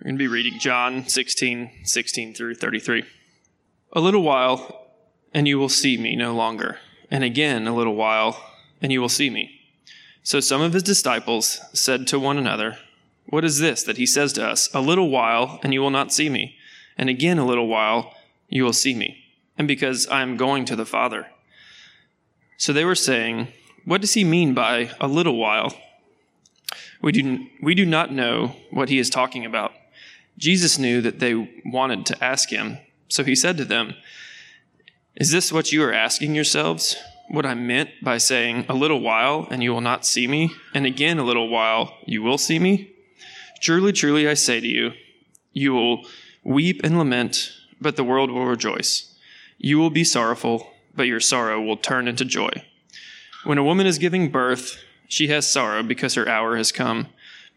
We're going to be reading John 16, 16 through 33. A little while, and you will see me no longer. And again, a little while, and you will see me. So some of his disciples said to one another, What is this that he says to us? A little while, and you will not see me. And again, a little while, you will see me. And because I am going to the Father. So they were saying, What does he mean by a little while? We do, we do not know what he is talking about. Jesus knew that they wanted to ask him, so he said to them, Is this what you are asking yourselves? What I meant by saying, A little while, and you will not see me, and again a little while, you will see me? Truly, truly, I say to you, you will weep and lament, but the world will rejoice. You will be sorrowful, but your sorrow will turn into joy. When a woman is giving birth, she has sorrow because her hour has come.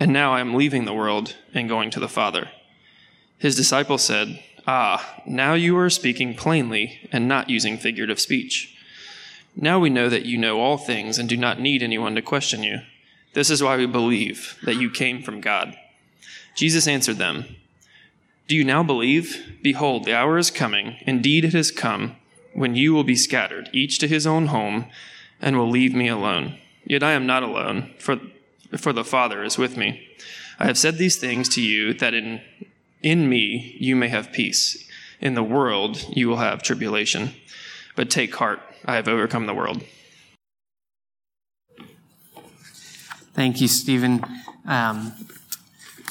and now I am leaving the world and going to the Father. His disciples said, Ah, now you are speaking plainly and not using figurative speech. Now we know that you know all things and do not need anyone to question you. This is why we believe that you came from God. Jesus answered them, Do you now believe? Behold, the hour is coming, indeed it has come, when you will be scattered, each to his own home, and will leave me alone. Yet I am not alone, for, for the Father is with me. I have said these things to you that in in me you may have peace. In the world you will have tribulation. But take heart, I have overcome the world. Thank you, Stephen. Um,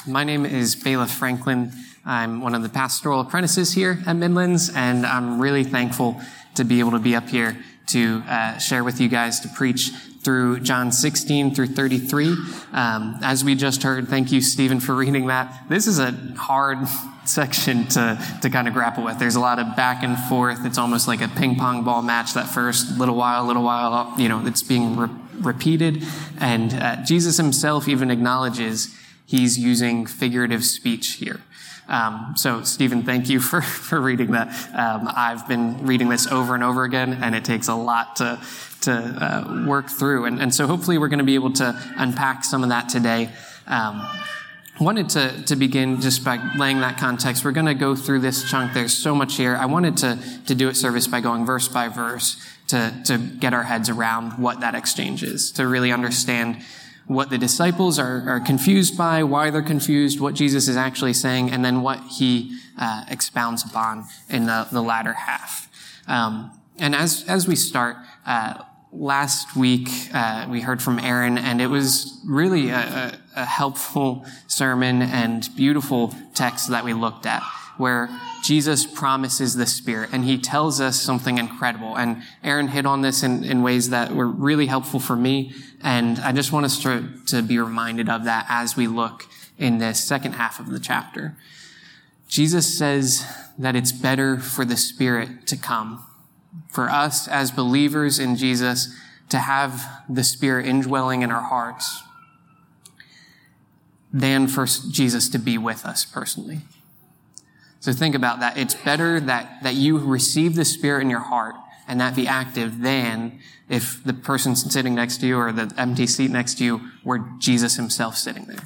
my name is Bailiff Franklin. I'm one of the pastoral apprentices here at Midlands, and I'm really thankful to be able to be up here to uh, share with you guys to preach through John 16 through 33. Um, as we just heard, thank you, Stephen, for reading that. This is a hard section to, to kind of grapple with. There's a lot of back and forth. It's almost like a ping pong ball match that first little while, little while, you know, it's being re- repeated. And uh, Jesus himself even acknowledges he's using figurative speech here. Um, so, Stephen, thank you for, for reading that. Um, I've been reading this over and over again, and it takes a lot to, to uh, work through. And, and so, hopefully, we're going to be able to unpack some of that today. Um, wanted to, to begin just by laying that context. We're going to go through this chunk. There's so much here. I wanted to, to do it service by going verse by verse to, to get our heads around what that exchange is, to really understand what the disciples are, are confused by, why they're confused, what Jesus is actually saying, and then what he uh, expounds upon in the, the latter half. Um, and as, as we start, uh, last week uh, we heard from Aaron, and it was really a, a, helpful sermon and beautiful text that we looked at, where Jesus promises the Spirit, and he tells us something incredible. And Aaron hit on this in, in ways that were really helpful for me, and I just want us to, to be reminded of that as we look in the second half of the chapter. Jesus says that it's better for the Spirit to come, for us as believers in Jesus to have the Spirit indwelling in our hearts, than for Jesus to be with us personally. So think about that. It's better that, that you receive the Spirit in your heart and that be active than if the person sitting next to you or the empty seat next to you were Jesus himself sitting there.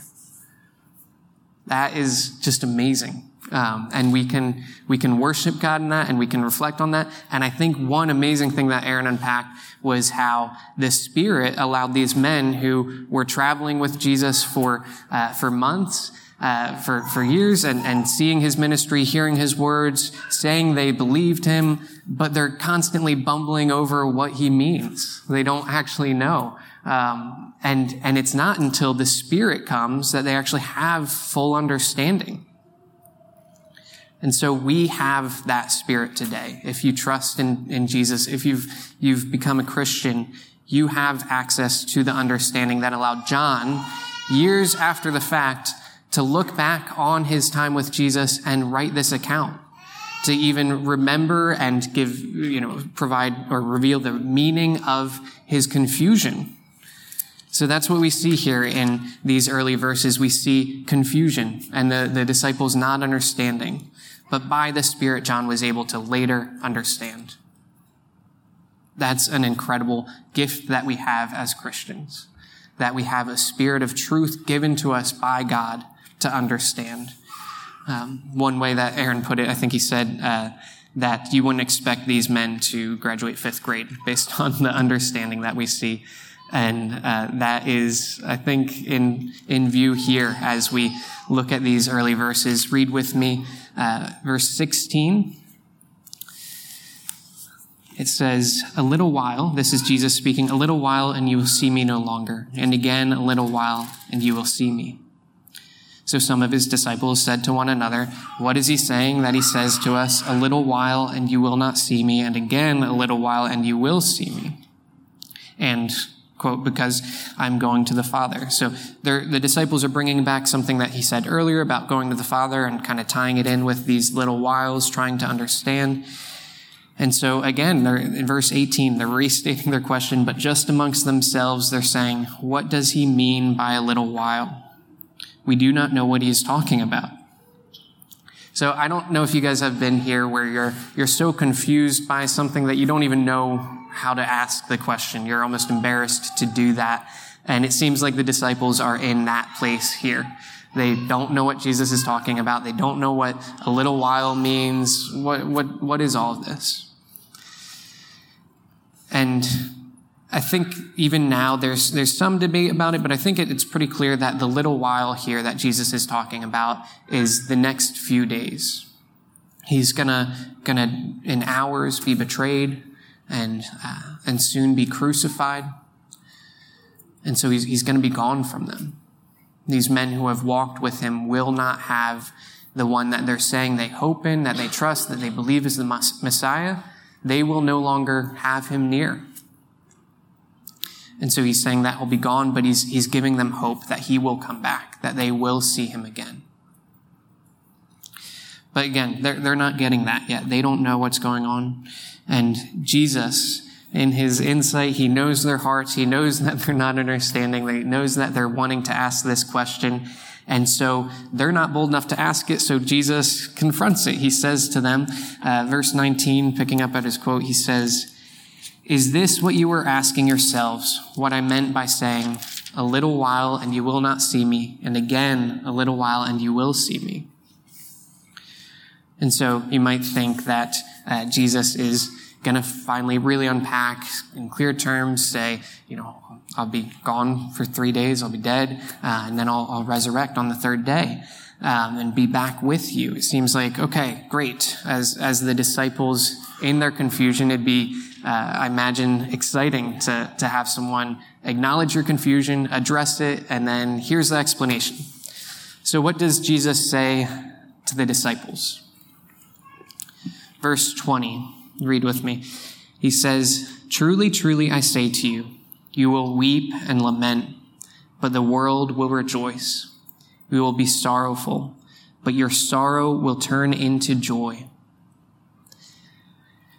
That is just amazing. Um, and we can we can worship God in that, and we can reflect on that. And I think one amazing thing that Aaron unpacked was how the Spirit allowed these men who were traveling with Jesus for uh, for months uh, for, for years and, and seeing his ministry, hearing his words, saying they believed him, but they're constantly bumbling over what he means. They don't actually know. Um, and, and it's not until the Spirit comes that they actually have full understanding. And so we have that spirit today. If you trust in, in Jesus, if you've, you've become a Christian, you have access to the understanding that allowed John, years after the fact, to look back on his time with Jesus and write this account, to even remember and give, you know, provide or reveal the meaning of his confusion. So that's what we see here in these early verses. We see confusion and the, the disciples not understanding. But by the Spirit, John was able to later understand. That's an incredible gift that we have as Christians. That we have a spirit of truth given to us by God to understand. Um, one way that Aaron put it, I think he said uh, that you wouldn't expect these men to graduate fifth grade based on the understanding that we see. And uh, that is, I think, in, in view here as we look at these early verses. Read with me uh, verse 16. It says, A little while, this is Jesus speaking, a little while and you will see me no longer. And again, a little while and you will see me. So some of his disciples said to one another, What is he saying that he says to us, A little while and you will not see me, and again a little while and you will see me? And, quote, because I'm going to the Father. So the disciples are bringing back something that he said earlier about going to the Father and kind of tying it in with these little whiles, trying to understand. And so again, in verse 18, they're restating their question, but just amongst themselves, they're saying, What does he mean by a little while? We do not know what he is talking about. So I don't know if you guys have been here where you're, you're so confused by something that you don't even know how to ask the question. You're almost embarrassed to do that. And it seems like the disciples are in that place here. They don't know what Jesus is talking about. They don't know what a little while means. What, what, what is all of this? And I think even now there's, there's some debate about it, but I think it, it's pretty clear that the little while here that Jesus is talking about is the next few days. He's gonna, gonna in hours be betrayed and, uh, and soon be crucified. And so he's, he's gonna be gone from them. These men who have walked with him will not have the one that they're saying they hope in, that they trust, that they believe is the Messiah. They will no longer have him near. And so he's saying that he'll be gone, but he's, he's giving them hope that he will come back, that they will see him again. But again, they're, they're not getting that yet. They don't know what's going on. And Jesus, in his insight, he knows their hearts. He knows that they're not understanding. He knows that they're wanting to ask this question. And so they're not bold enough to ask it. So Jesus confronts it. He says to them, uh, verse 19, picking up at his quote, he says, is this what you were asking yourselves? What I meant by saying, a little while and you will not see me, and again, a little while and you will see me? And so you might think that uh, Jesus is going to finally really unpack in clear terms, say, you know, I'll be gone for three days, I'll be dead, uh, and then I'll, I'll, resurrect on the third day. Um, and be back with you. It seems like okay, great. As as the disciples in their confusion, it'd be uh, I imagine, exciting to, to have someone acknowledge your confusion, address it, and then here's the explanation. So, what does Jesus say to the disciples? Verse 20, read with me. He says, Truly, truly, I say to you, you will weep and lament, but the world will rejoice. You will be sorrowful, but your sorrow will turn into joy.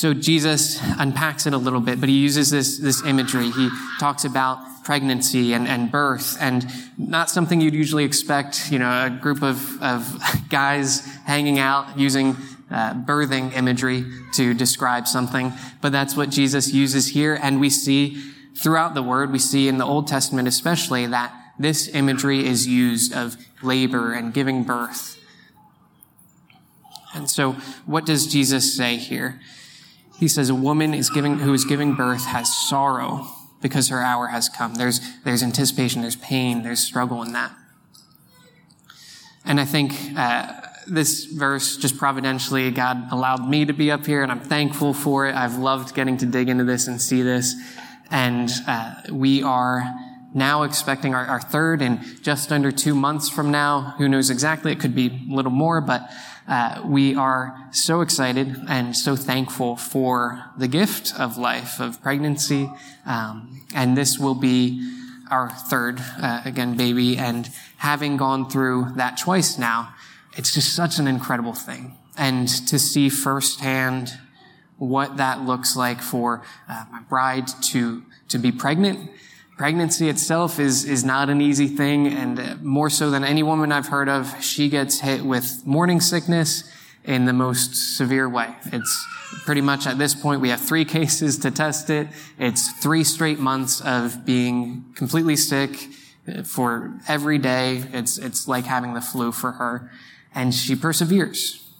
So Jesus unpacks it a little bit, but he uses this, this imagery. He talks about pregnancy and, and birth and not something you'd usually expect, you know, a group of, of guys hanging out using uh, birthing imagery to describe something, but that's what Jesus uses here. And we see throughout the word, we see in the Old Testament especially that this imagery is used of labor and giving birth. And so, what does Jesus say here? He says, A woman is giving, who is giving birth has sorrow because her hour has come. There's, there's anticipation, there's pain, there's struggle in that. And I think uh, this verse, just providentially, God allowed me to be up here, and I'm thankful for it. I've loved getting to dig into this and see this. And uh, we are now expecting our, our, third in just under two months from now. Who knows exactly? It could be a little more, but uh, we are so excited and so thankful for the gift of life, of pregnancy. Um, and this will be our third, uh, again, baby. And having gone through that twice now, it's just such an incredible thing. And to see firsthand what that looks like for uh, my bride to, to be pregnant pregnancy itself is, is not an easy thing. And uh, more so than any woman I've heard of, she gets hit with morning sickness in the most severe way. It's pretty much at this point, we have three cases to test it. It's three straight months of being completely sick uh, for every day. It's, it's like having the flu for her. And she perseveres.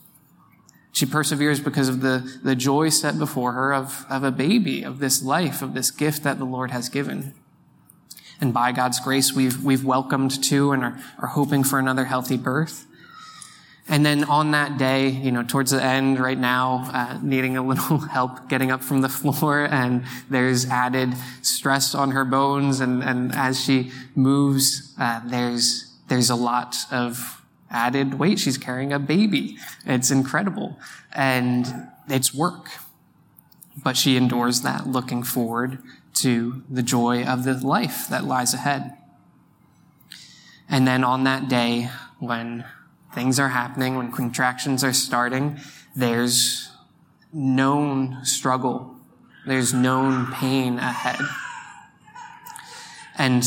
She perseveres because of the, the joy set before her of, of a baby, of this life, of this gift that the Lord has given. And by God's grace, we've, we've welcomed two and are, are hoping for another healthy birth. And then on that day, you know, towards the end right now, uh, needing a little help getting up from the floor and there's added stress on her bones. And, and as she moves, uh, there's, there's a lot of added weight. She's carrying a baby. It's incredible. And it's work. But she endures that looking forward to the joy of the life that lies ahead. And then on that day, when things are happening, when contractions are starting, there's known struggle. There's known pain ahead. And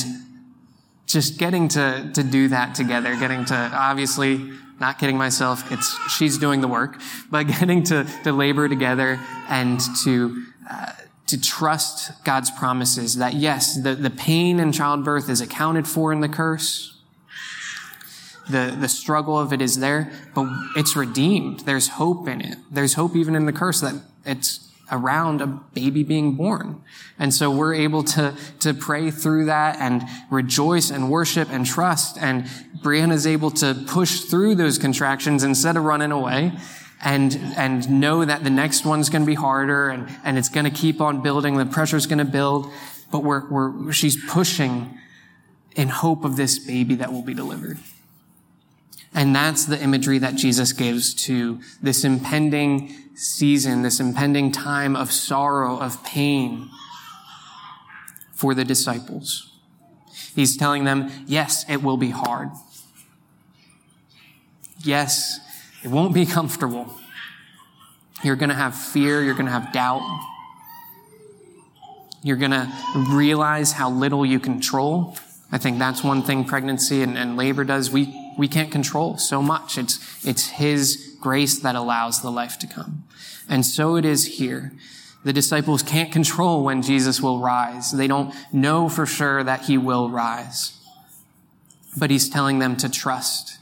just getting to, to do that together, getting to obviously, not kidding myself, it's, she's doing the work, but getting to, to labor together and to, uh, to trust God's promises that yes, the, the pain in childbirth is accounted for in the curse. The, the struggle of it is there, but it's redeemed. There's hope in it. There's hope even in the curse that it's around a baby being born. And so we're able to, to pray through that and rejoice and worship and trust. And Brianna's able to push through those contractions instead of running away and, and know that the next one's going to be harder and, and it's going to keep on building. The pressure's going to build, but we're, we're, she's pushing in hope of this baby that will be delivered. And that's the imagery that Jesus gives to this impending season, this impending time of sorrow, of pain for the disciples. He's telling them, yes, it will be hard. Yes, it won't be comfortable. You're going to have fear. You're going to have doubt. You're going to realize how little you control. I think that's one thing pregnancy and, and, labor does. We, we can't control so much. It's, it's His grace that allows the life to come. And so it is here. The disciples can't control when Jesus will rise. They don't know for sure that He will rise. But He's telling them to trust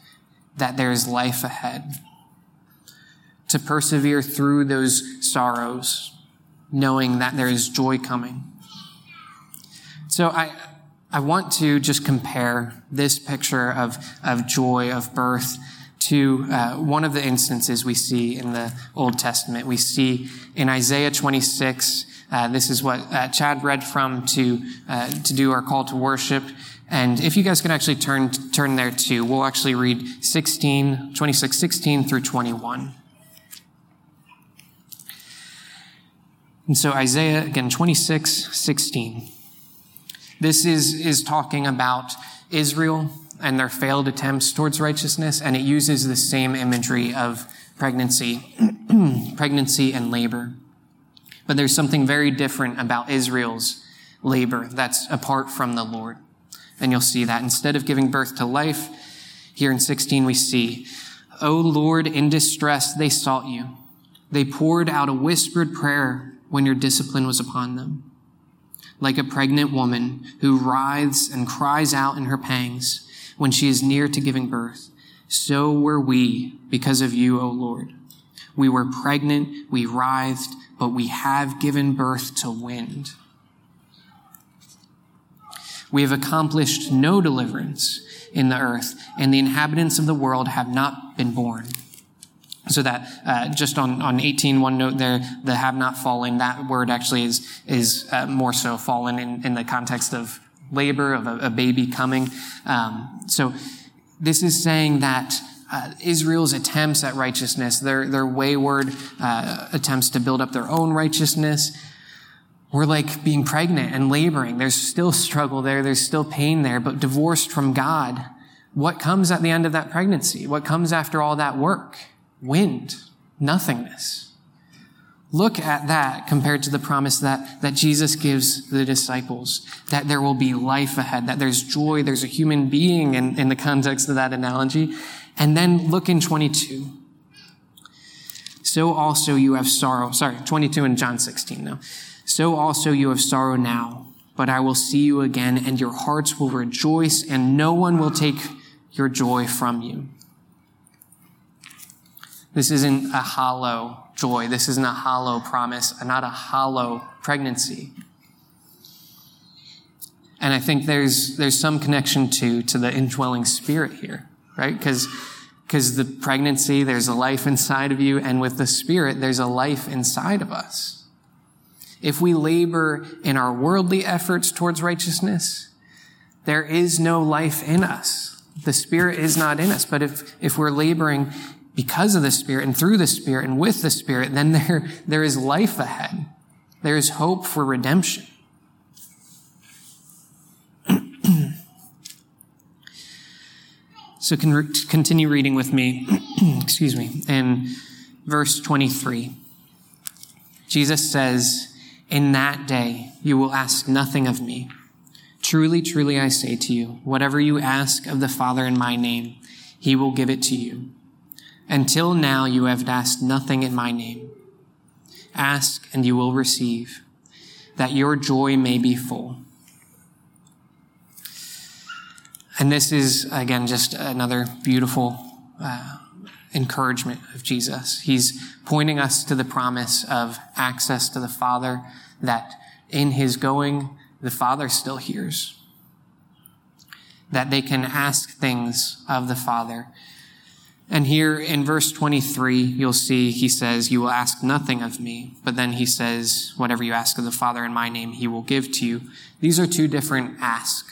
that there is life ahead to persevere through those sorrows, knowing that there is joy coming. So I, I want to just compare this picture of, of joy, of birth, to uh, one of the instances we see in the Old Testament. We see in Isaiah 26, uh, this is what uh, Chad read from to, uh, to do our call to worship. And if you guys can actually turn, turn there too, we'll actually read 16, 26, 16 through 21. And so Isaiah, again, 26, 16. This is, is talking about Israel and their failed attempts towards righteousness, and it uses the same imagery of pregnancy, pregnancy and labor. But there's something very different about Israel's labor that's apart from the Lord. And you'll see that instead of giving birth to life, here in 16 we see, O Lord, in distress, they sought you. They poured out a whispered prayer when your discipline was upon them. Like a pregnant woman who writhes and cries out in her pangs when she is near to giving birth, so were we because of you, O Lord. We were pregnant, we writhed, but we have given birth to wind. We have accomplished no deliverance in the earth, and the inhabitants of the world have not been born. So that uh, just on, on 18, one note there, the have not fallen, that word actually is, is uh, more so fallen in, in the context of labor, of a, a baby coming. Um, so this is saying that uh, Israel's attempts at righteousness, their, their wayward uh, attempts to build up their own righteousness, were like being pregnant and laboring. There's still struggle there. There's still pain there, but divorced from God. What comes at the end of that pregnancy? What comes after all that work? Wind, nothingness. Look at that compared to the promise that, that Jesus gives the disciples, that there will be life ahead, that there's joy, there's a human being in, in the context of that analogy. And then look in 22. So also you have sorrow. Sorry, 22 in John 16 now. So also you have sorrow now, but I will see you again, and your hearts will rejoice, and no one will take your joy from you. This isn't a hollow joy. This isn't a hollow promise, not a hollow pregnancy. And I think there's, there's some connection to, to the indwelling spirit here, right? Because, because the pregnancy, there's a life inside of you, and with the spirit, there's a life inside of us. If we labor in our worldly efforts towards righteousness, there is no life in us. The Spirit is not in us. But if, if we're laboring because of the Spirit and through the Spirit and with the Spirit, then there, there is life ahead. There is hope for redemption. so continue reading with me, excuse me, in verse 23. Jesus says, in that day, you will ask nothing of me. Truly, truly, I say to you, whatever you ask of the Father in my name, he will give it to you. Until now, you have asked nothing in my name. Ask and you will receive, that your joy may be full. And this is, again, just another beautiful uh, encouragement of Jesus. He's pointing us to the promise of access to the Father, that in his going, the Father still hears. That they can ask things of the Father. And here in verse 23, you'll see he says, You will ask nothing of me. But then he says, Whatever you ask of the Father in my name, he will give to you. These are two different ask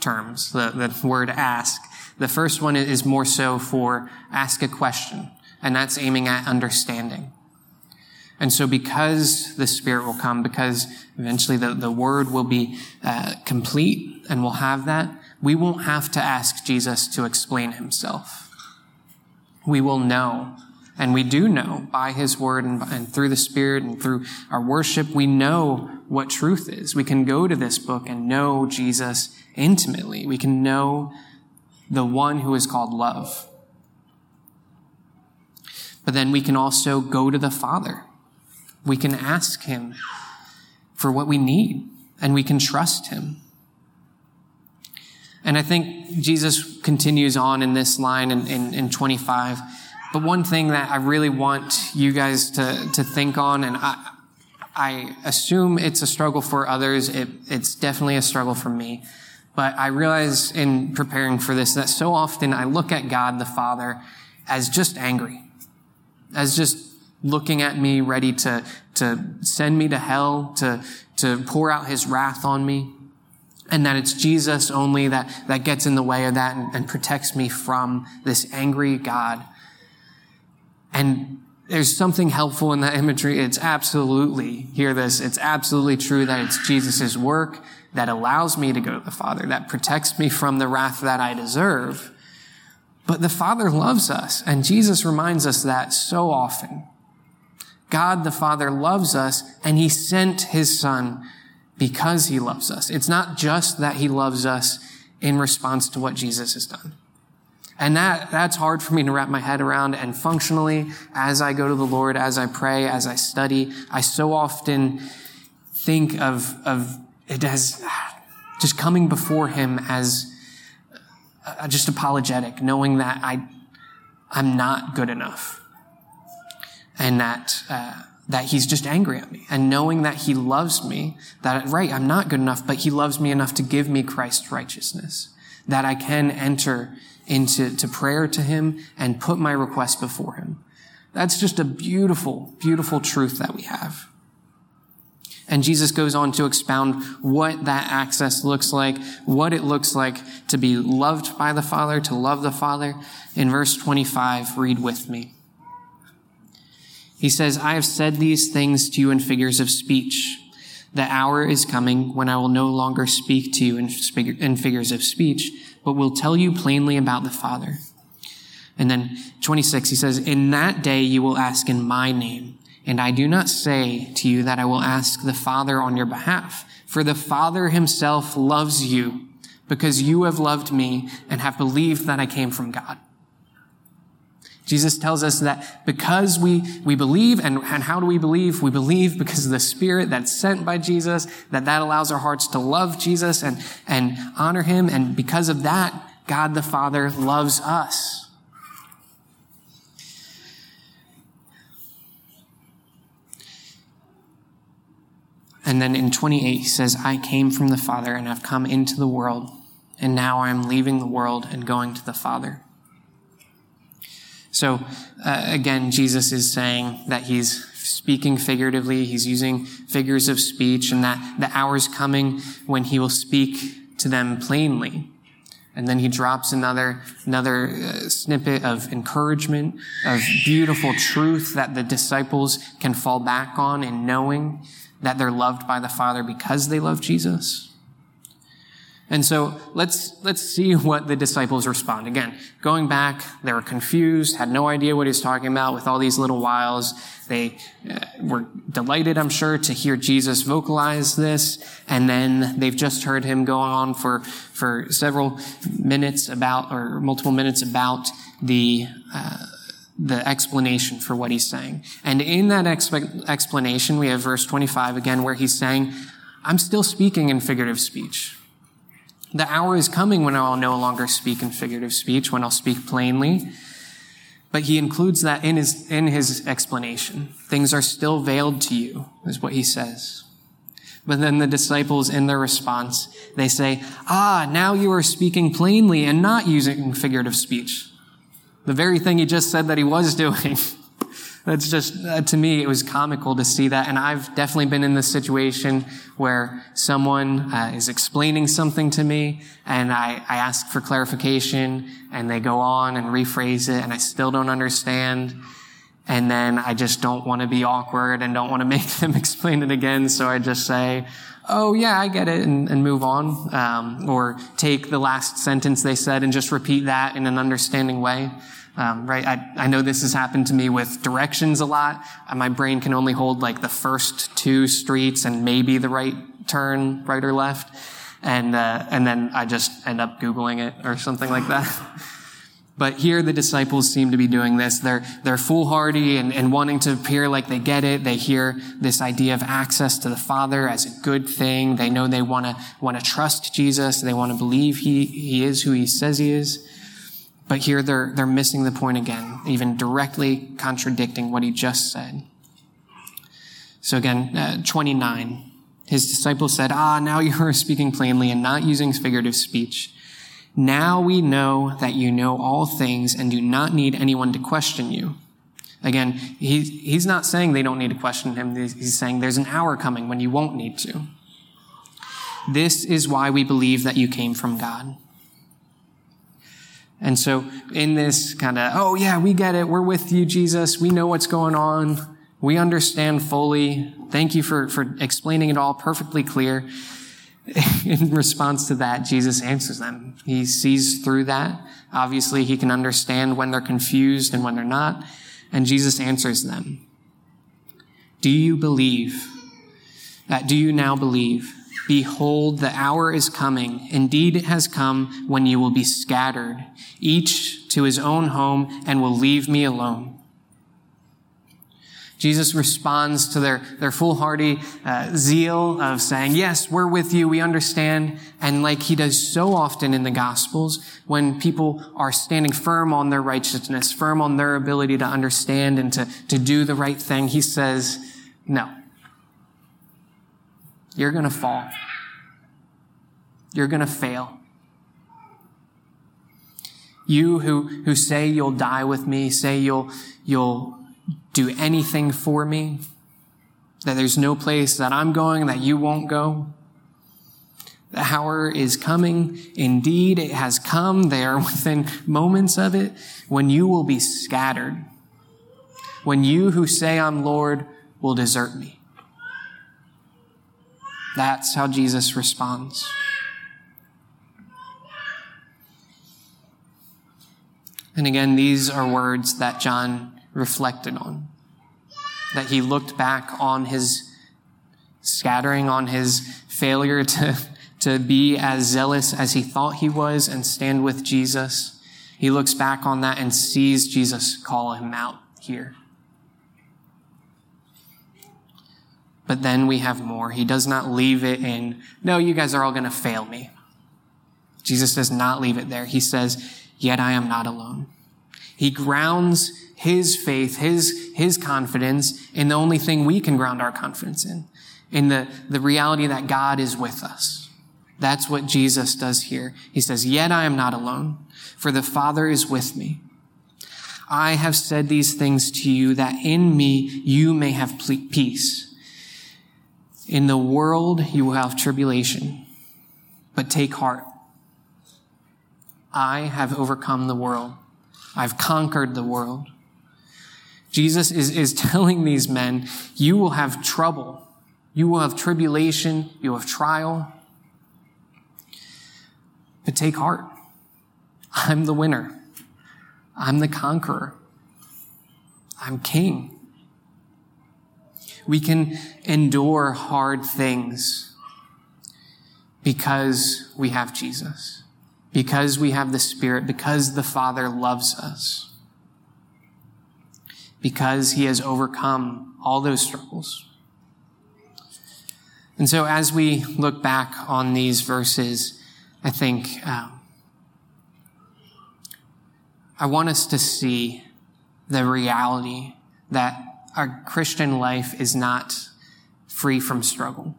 terms. The, the word ask the first one is more so for ask a question, and that's aiming at understanding. And so because the Spirit will come, because eventually the, the Word will be uh, complete and we'll have that, we won't have to ask Jesus to explain himself. We will know, and we do know by His Word and, and through the Spirit and through our worship, we know what truth is. We can go to this book and know Jesus intimately. We can know the one who is called love. But then we can also go to the Father. We can ask Him for what we need, and we can trust Him. And I think Jesus continues on in this line in, in, in 25. But one thing that I really want you guys to, to think on, and I, I assume it's a struggle for others, it, it's definitely a struggle for me but I realize in preparing for this that so often I look at God the Father as just angry, as just looking at me, ready to, to send me to hell, to, to pour out his wrath on me. And that it's Jesus only that, that gets in the way of that and, and protects me from this angry God. And there's something helpful in that imagery. It's absolutely, hear this, it's absolutely true that it's Jesus' work that allows me to go to the Father, that protects me from the wrath that I deserve. But the Father loves us, and Jesus reminds us that so often. God the Father loves us, and He sent His Son because He loves us. It's not just that He loves us in response to what Jesus has done. And that, that's hard for me to wrap my head around. And functionally, as I go to the Lord, as I pray, as I study, I so often think of, of it as just coming before Him as just apologetic, knowing that I, I'm not good enough. And that, uh, that he's just angry at me and knowing that he loves me, that, right, I'm not good enough, but he loves me enough to give me Christ's righteousness, that I can enter into to prayer to him and put my request before him. That's just a beautiful, beautiful truth that we have. And Jesus goes on to expound what that access looks like, what it looks like to be loved by the Father, to love the Father. In verse 25, read with me. He says, I have said these things to you in figures of speech. The hour is coming when I will no longer speak to you in, in figures of speech, but will tell you plainly about the Father. And then 26, he says, In that day you will ask in my name, and I do not say to you that I will ask the Father on your behalf, for the Father himself loves you because you have loved me and have believed that I came from God. Jesus tells us that because we, we believe, and, and how do we believe? We believe because of the Spirit that's sent by Jesus, that that allows our hearts to love Jesus and, and honor Him. And because of that, God the Father loves us. And then in 28, he says, I came from the Father and I've come into the world, and now I am leaving the world and going to the Father. So uh, again, Jesus is saying that he's speaking figuratively. He's using figures of speech and that the hour's coming when he will speak to them plainly. And then he drops another, another uh, snippet of encouragement, of beautiful truth that the disciples can fall back on in knowing that they're loved by the Father because they love Jesus. And so let's, let's see what the disciples respond. Again, going back, they were confused, had no idea what he was talking about with all these little whiles. They uh, were delighted, I'm sure, to hear Jesus vocalize this. And then they've just heard him go on for, for several minutes about, or multiple minutes about the, uh, the explanation for what he's saying. And in that expe- explanation, we have verse 25 again, where he's saying, I'm still speaking in figurative speech. The hour is coming when I will no longer speak in figurative speech, when I'll speak plainly. But he includes that in his, in his explanation. Things are still veiled to you, is what he says. But then the disciples, in their response, they say, Ah, now you are speaking plainly and not using figurative speech. The very thing he just said that he was doing. That's just, uh, to me, it was comical to see that. And I've definitely been in this situation where someone uh, is explaining something to me and I, I ask for clarification and they go on and rephrase it and I still don't understand. And then I just don't want to be awkward and don't want to make them explain it again. So I just say, oh yeah, I get it, and, and move on. Um, or take the last sentence they said and just repeat that in an understanding way. Um, right? I, I know this has happened to me with directions a lot. Uh, my brain can only hold like the first two streets and maybe the right turn, right or left. And, uh, and then I just end up Googling it or something like that. But here the disciples seem to be doing this. They're, they're foolhardy and, and wanting to appear like they get it. They hear this idea of access to the Father as a good thing. They know they want to, want to trust Jesus. They want to believe he, he is who he says he is. But here they're, they're missing the point again, even directly contradicting what he just said. So again, uh, 29. His disciples said, Ah, now you are speaking plainly and not using figurative speech. Now we know that you know all things and do not need anyone to question you. Again, he, he's not saying they don't need to question him. He's saying there's an hour coming when you won't need to. This is why we believe that you came from God. And so in this kind of, oh yeah, we get it. We're with you, Jesus. We know what's going on. We understand fully. Thank you for, for explaining it all perfectly clear. In response to that, Jesus answers them. He sees through that. Obviously, he can understand when they're confused and when they're not. And Jesus answers them. Do you believe? that? do you now believe? Behold, the hour is coming. Indeed, it has come when you will be scattered, each to his own home, and will leave me alone. Jesus responds to their, their foolhardy uh, zeal of saying, Yes, we're with you, we understand. And like he does so often in the Gospels, when people are standing firm on their righteousness, firm on their ability to understand and to, to do the right thing, he says, No. You're going to fall. You're going to fail. You who, who say you'll die with me, say you'll, you'll do anything for me, that there's no place that I'm going that you won't go. The hour is coming. Indeed, it has come. They are within moments of it when you will be scattered. When you who say I'm Lord will desert me. That's how Jesus responds. And again, these are words that John reflected on. That he looked back on his scattering, on his failure to, to be as zealous as he thought he was and stand with Jesus. He looks back on that and sees Jesus call him out here. But then we have more. He does not leave it in, no, you guys are all going to fail me. Jesus does not leave it there. He says, yet I am not alone. He grounds his faith, his, his confidence in the only thing we can ground our confidence in, in the, the reality that God is with us. That's what Jesus does here. He says, yet I am not alone, for the Father is with me. I have said these things to you that in me you may have peace. In the world you will have tribulation, but take heart. I have overcome the world. I've conquered the world. Jesus is, is telling these men, you will have trouble. You will have tribulation. You will have trial. But take heart. I'm the winner. I'm the conqueror. I'm king. We can endure hard things because we have Jesus because we have the Spirit, because the Father loves us, because He has overcome all those struggles. And so, as we look back on these verses, I think um, I want us to see the reality that our Christian life is not free from struggle.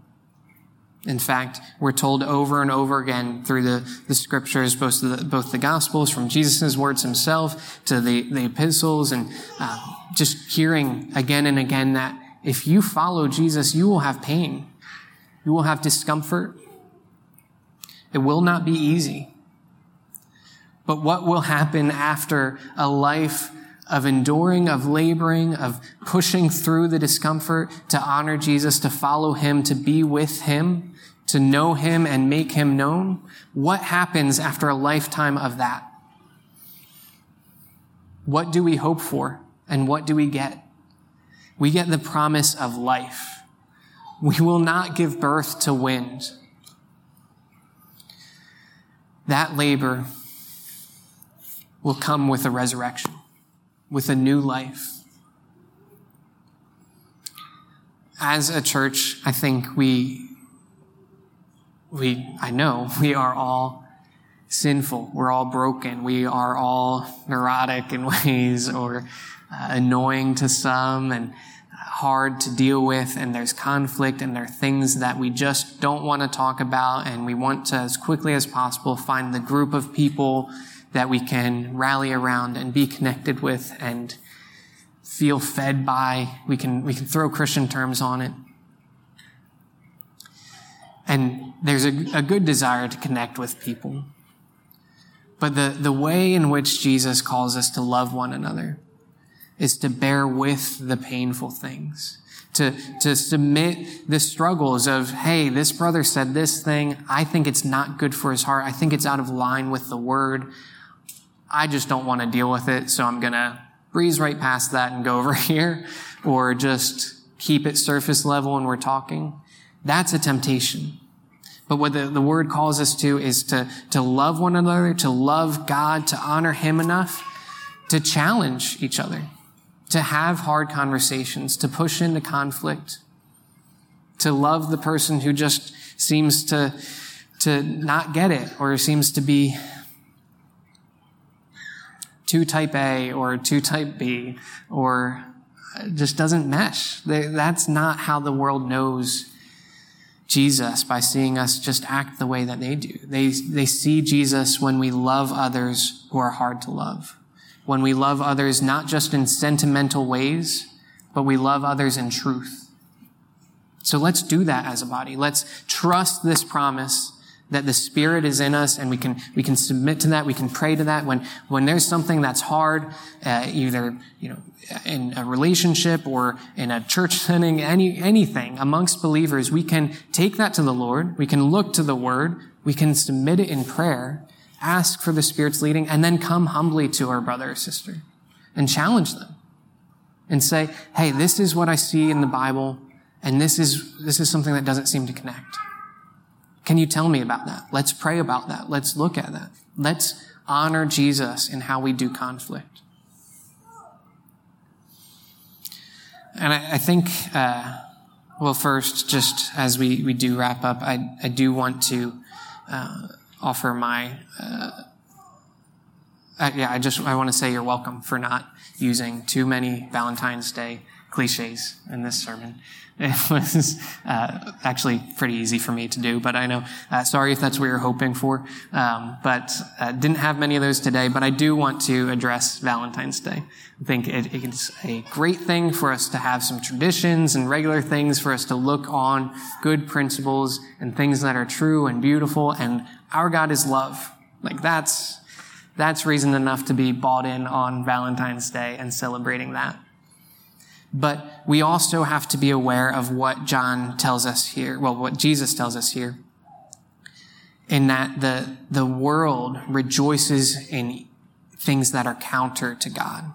In fact, we're told over and over again through the, the scriptures, both the, both the gospels from Jesus' words himself to the, the epistles and uh, just hearing again and again that if you follow Jesus, you will have pain. You will have discomfort. It will not be easy. But what will happen after a life of enduring, of laboring, of pushing through the discomfort to honor Jesus, to follow him, to be with him? to know him and make him known, what happens after a lifetime of that? What do we hope for and what do we get? We get the promise of life. We will not give birth to wind. That labor will come with a resurrection, with a new life. As a church, I think we we, I know, we are all sinful. We're all broken. We are all neurotic in ways or uh, annoying to some and hard to deal with. And there's conflict and there are things that we just don't want to talk about. And we want to, as quickly as possible, find the group of people that we can rally around and be connected with and feel fed by. We can, we can throw Christian terms on it. And there's a, a good desire to connect with people. But the, the way in which Jesus calls us to love one another is to bear with the painful things, to, to submit the struggles of, hey, this brother said this thing. I think it's not good for his heart. I think it's out of line with the word. I just don't want to deal with it. So I'm going to breeze right past that and go over here or just keep it surface level when we're talking. That's a temptation. But what the, the word calls us to is to, to love one another, to love God, to honor Him enough, to challenge each other, to have hard conversations, to push into conflict, to love the person who just seems to, to not get it or seems to be too type A or too type B or uh, just doesn't mesh. That's not how the world knows Jesus by seeing us just act the way that they do. They, they see Jesus when we love others who are hard to love. When we love others not just in sentimental ways, but we love others in truth. So let's do that as a body. Let's trust this promise that the Spirit is in us and we can, we can submit to that. We can pray to that. When, when there's something that's hard, uh, either, you know, in a relationship or in a church setting, any, anything amongst believers, we can take that to the Lord. We can look to the Word. We can submit it in prayer, ask for the Spirit's leading, and then come humbly to our brother or sister and challenge them and say, Hey, this is what I see in the Bible. And this is, this is something that doesn't seem to connect. Can you tell me about that? Let's pray about that. Let's look at that. Let's honor Jesus in how we do conflict. And I, I think, uh, well, first, just as we, we do wrap up, I, I do want to uh, offer my, uh, yeah, I just I want to say you're welcome for not using too many Valentine's Day cliches in this sermon. It was uh, actually pretty easy for me to do, but I know. Uh, sorry if that's what you're hoping for, um, but uh, didn't have many of those today. But I do want to address Valentine's Day. I think it, it's a great thing for us to have some traditions and regular things for us to look on good principles and things that are true and beautiful. And our God is love. Like that's that's reason enough to be bought in on Valentine's Day and celebrating that. But we also have to be aware of what John tells us here, well, what Jesus tells us here, in that the, the world rejoices in things that are counter to God,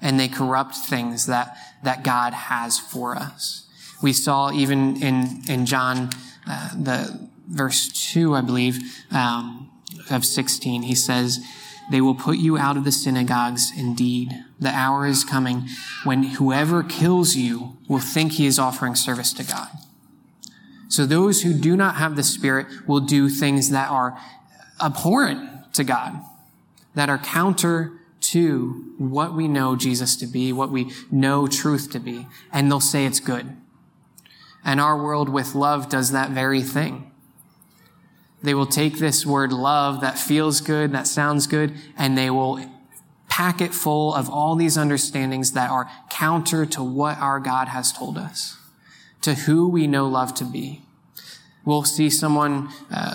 and they corrupt things that, that God has for us. We saw even in, in John, uh, the verse 2, I believe, um, of 16, he says, they will put you out of the synagogues. Indeed, the hour is coming when whoever kills you will think he is offering service to God. So those who do not have the Spirit will do things that are abhorrent to God, that are counter to what we know Jesus to be, what we know truth to be, and they'll say it's good. And our world with love does that very thing. They will take this word love that feels good, that sounds good, and they will pack it full of all these understandings that are counter to what our God has told us, to who we know love to be. We'll see someone uh,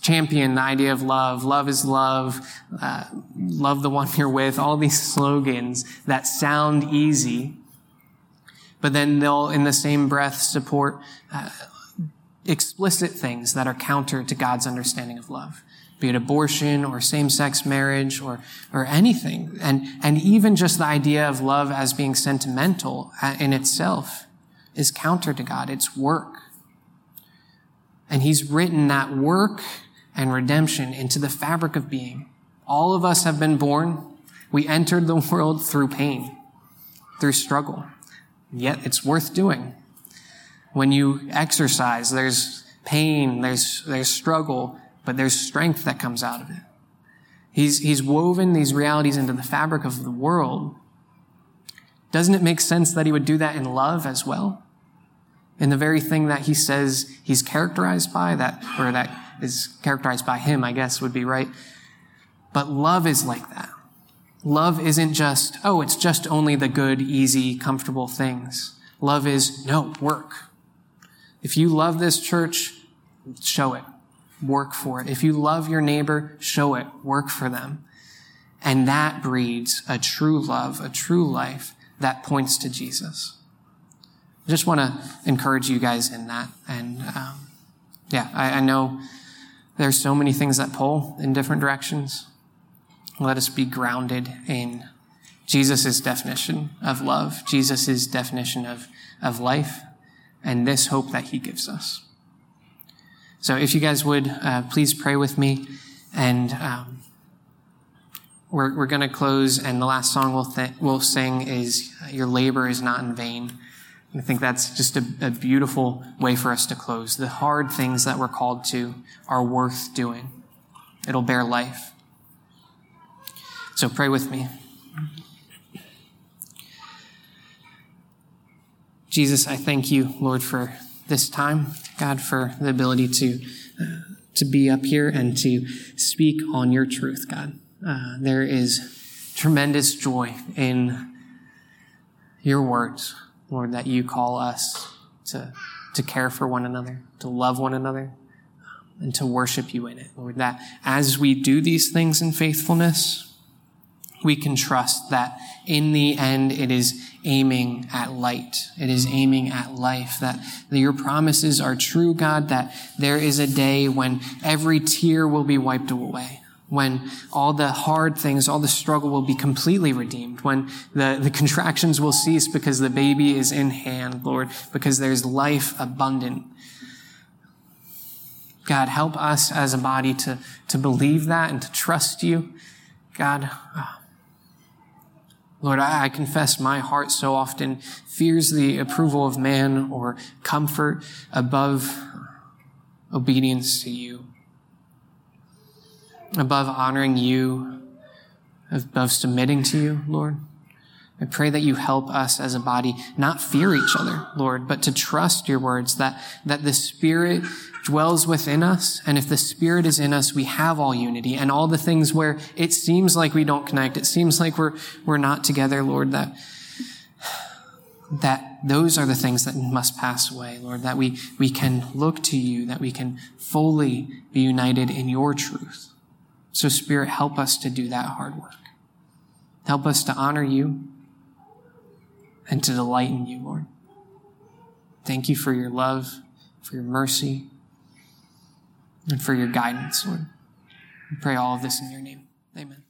champion the idea of love. Love is love. Uh, love the one you're with. All these slogans that sound easy, but then they'll, in the same breath, support uh, explicit things that are counter to God's understanding of love, be it abortion or same-sex marriage or, or anything. And, and even just the idea of love as being sentimental uh, in itself is counter to God. It's work. And he's written that work and redemption into the fabric of being. All of us have been born. We entered the world through pain, through struggle. Yet it's worth doing. When you exercise, there's pain, there's, there's struggle, but there's strength that comes out of it. He's, he's woven these realities into the fabric of the world. Doesn't it make sense that he would do that in love as well? In the very thing that he says he's characterized by, that, or that is characterized by him, I guess would be right. But love is like that. Love isn't just, oh, it's just only the good, easy, comfortable things. Love is, no, work. If you love this church, show it. Work for it. If you love your neighbor, show it. Work for them. And that breeds a true love, a true life that points to Jesus. I just want to encourage you guys in that. And um, yeah, I, I know there's so many things that pull in different directions. Let us be grounded in Jesus' definition of love, Jesus' definition of, of life, and this hope that he gives us. So if you guys would, uh, please pray with me. And um, we're, we're going to close, and the last song we'll, th- we'll sing is Your Labor is Not in Vain. I think that's just a, a beautiful way for us to close. The hard things that we're called to are worth doing. It'll bear life. So pray with me. Jesus, I thank you, Lord, for this time. God, for the ability to, uh, to be up here and to speak on your truth, God. Uh, there is tremendous joy in your words, Lord, that you call us to, to care for one another, to love one another, and to worship you in it, Lord. That as we do these things in faithfulness, we can trust that in the end it is aiming at light. It is aiming at life. That your promises are true, God, that there is a day when every tear will be wiped away. When all the hard things, all the struggle will be completely redeemed. When the, the contractions will cease because the baby is in hand, Lord, because there's life abundant. God, help us as a body to, to believe that and to trust you. God, Lord, I, confess my heart so often fears the approval of man or comfort above obedience to you, above honoring you, above submitting to you, Lord. I pray that you help us as a body not fear each other, Lord, but to trust your words, that, that the Spirit dwells within us. And if the Spirit is in us, we have all unity and all the things where it seems like we don't connect. It seems like we're, we're not together, Lord, that, that those are the things that must pass away, Lord, that we, we can look to you, that we can fully be united in your truth. So Spirit, help us to do that hard work. Help us to honor you and to delight in you, Lord. Thank you for your love, for your mercy, and for your guidance, Lord. We pray all of this in your name. Amen.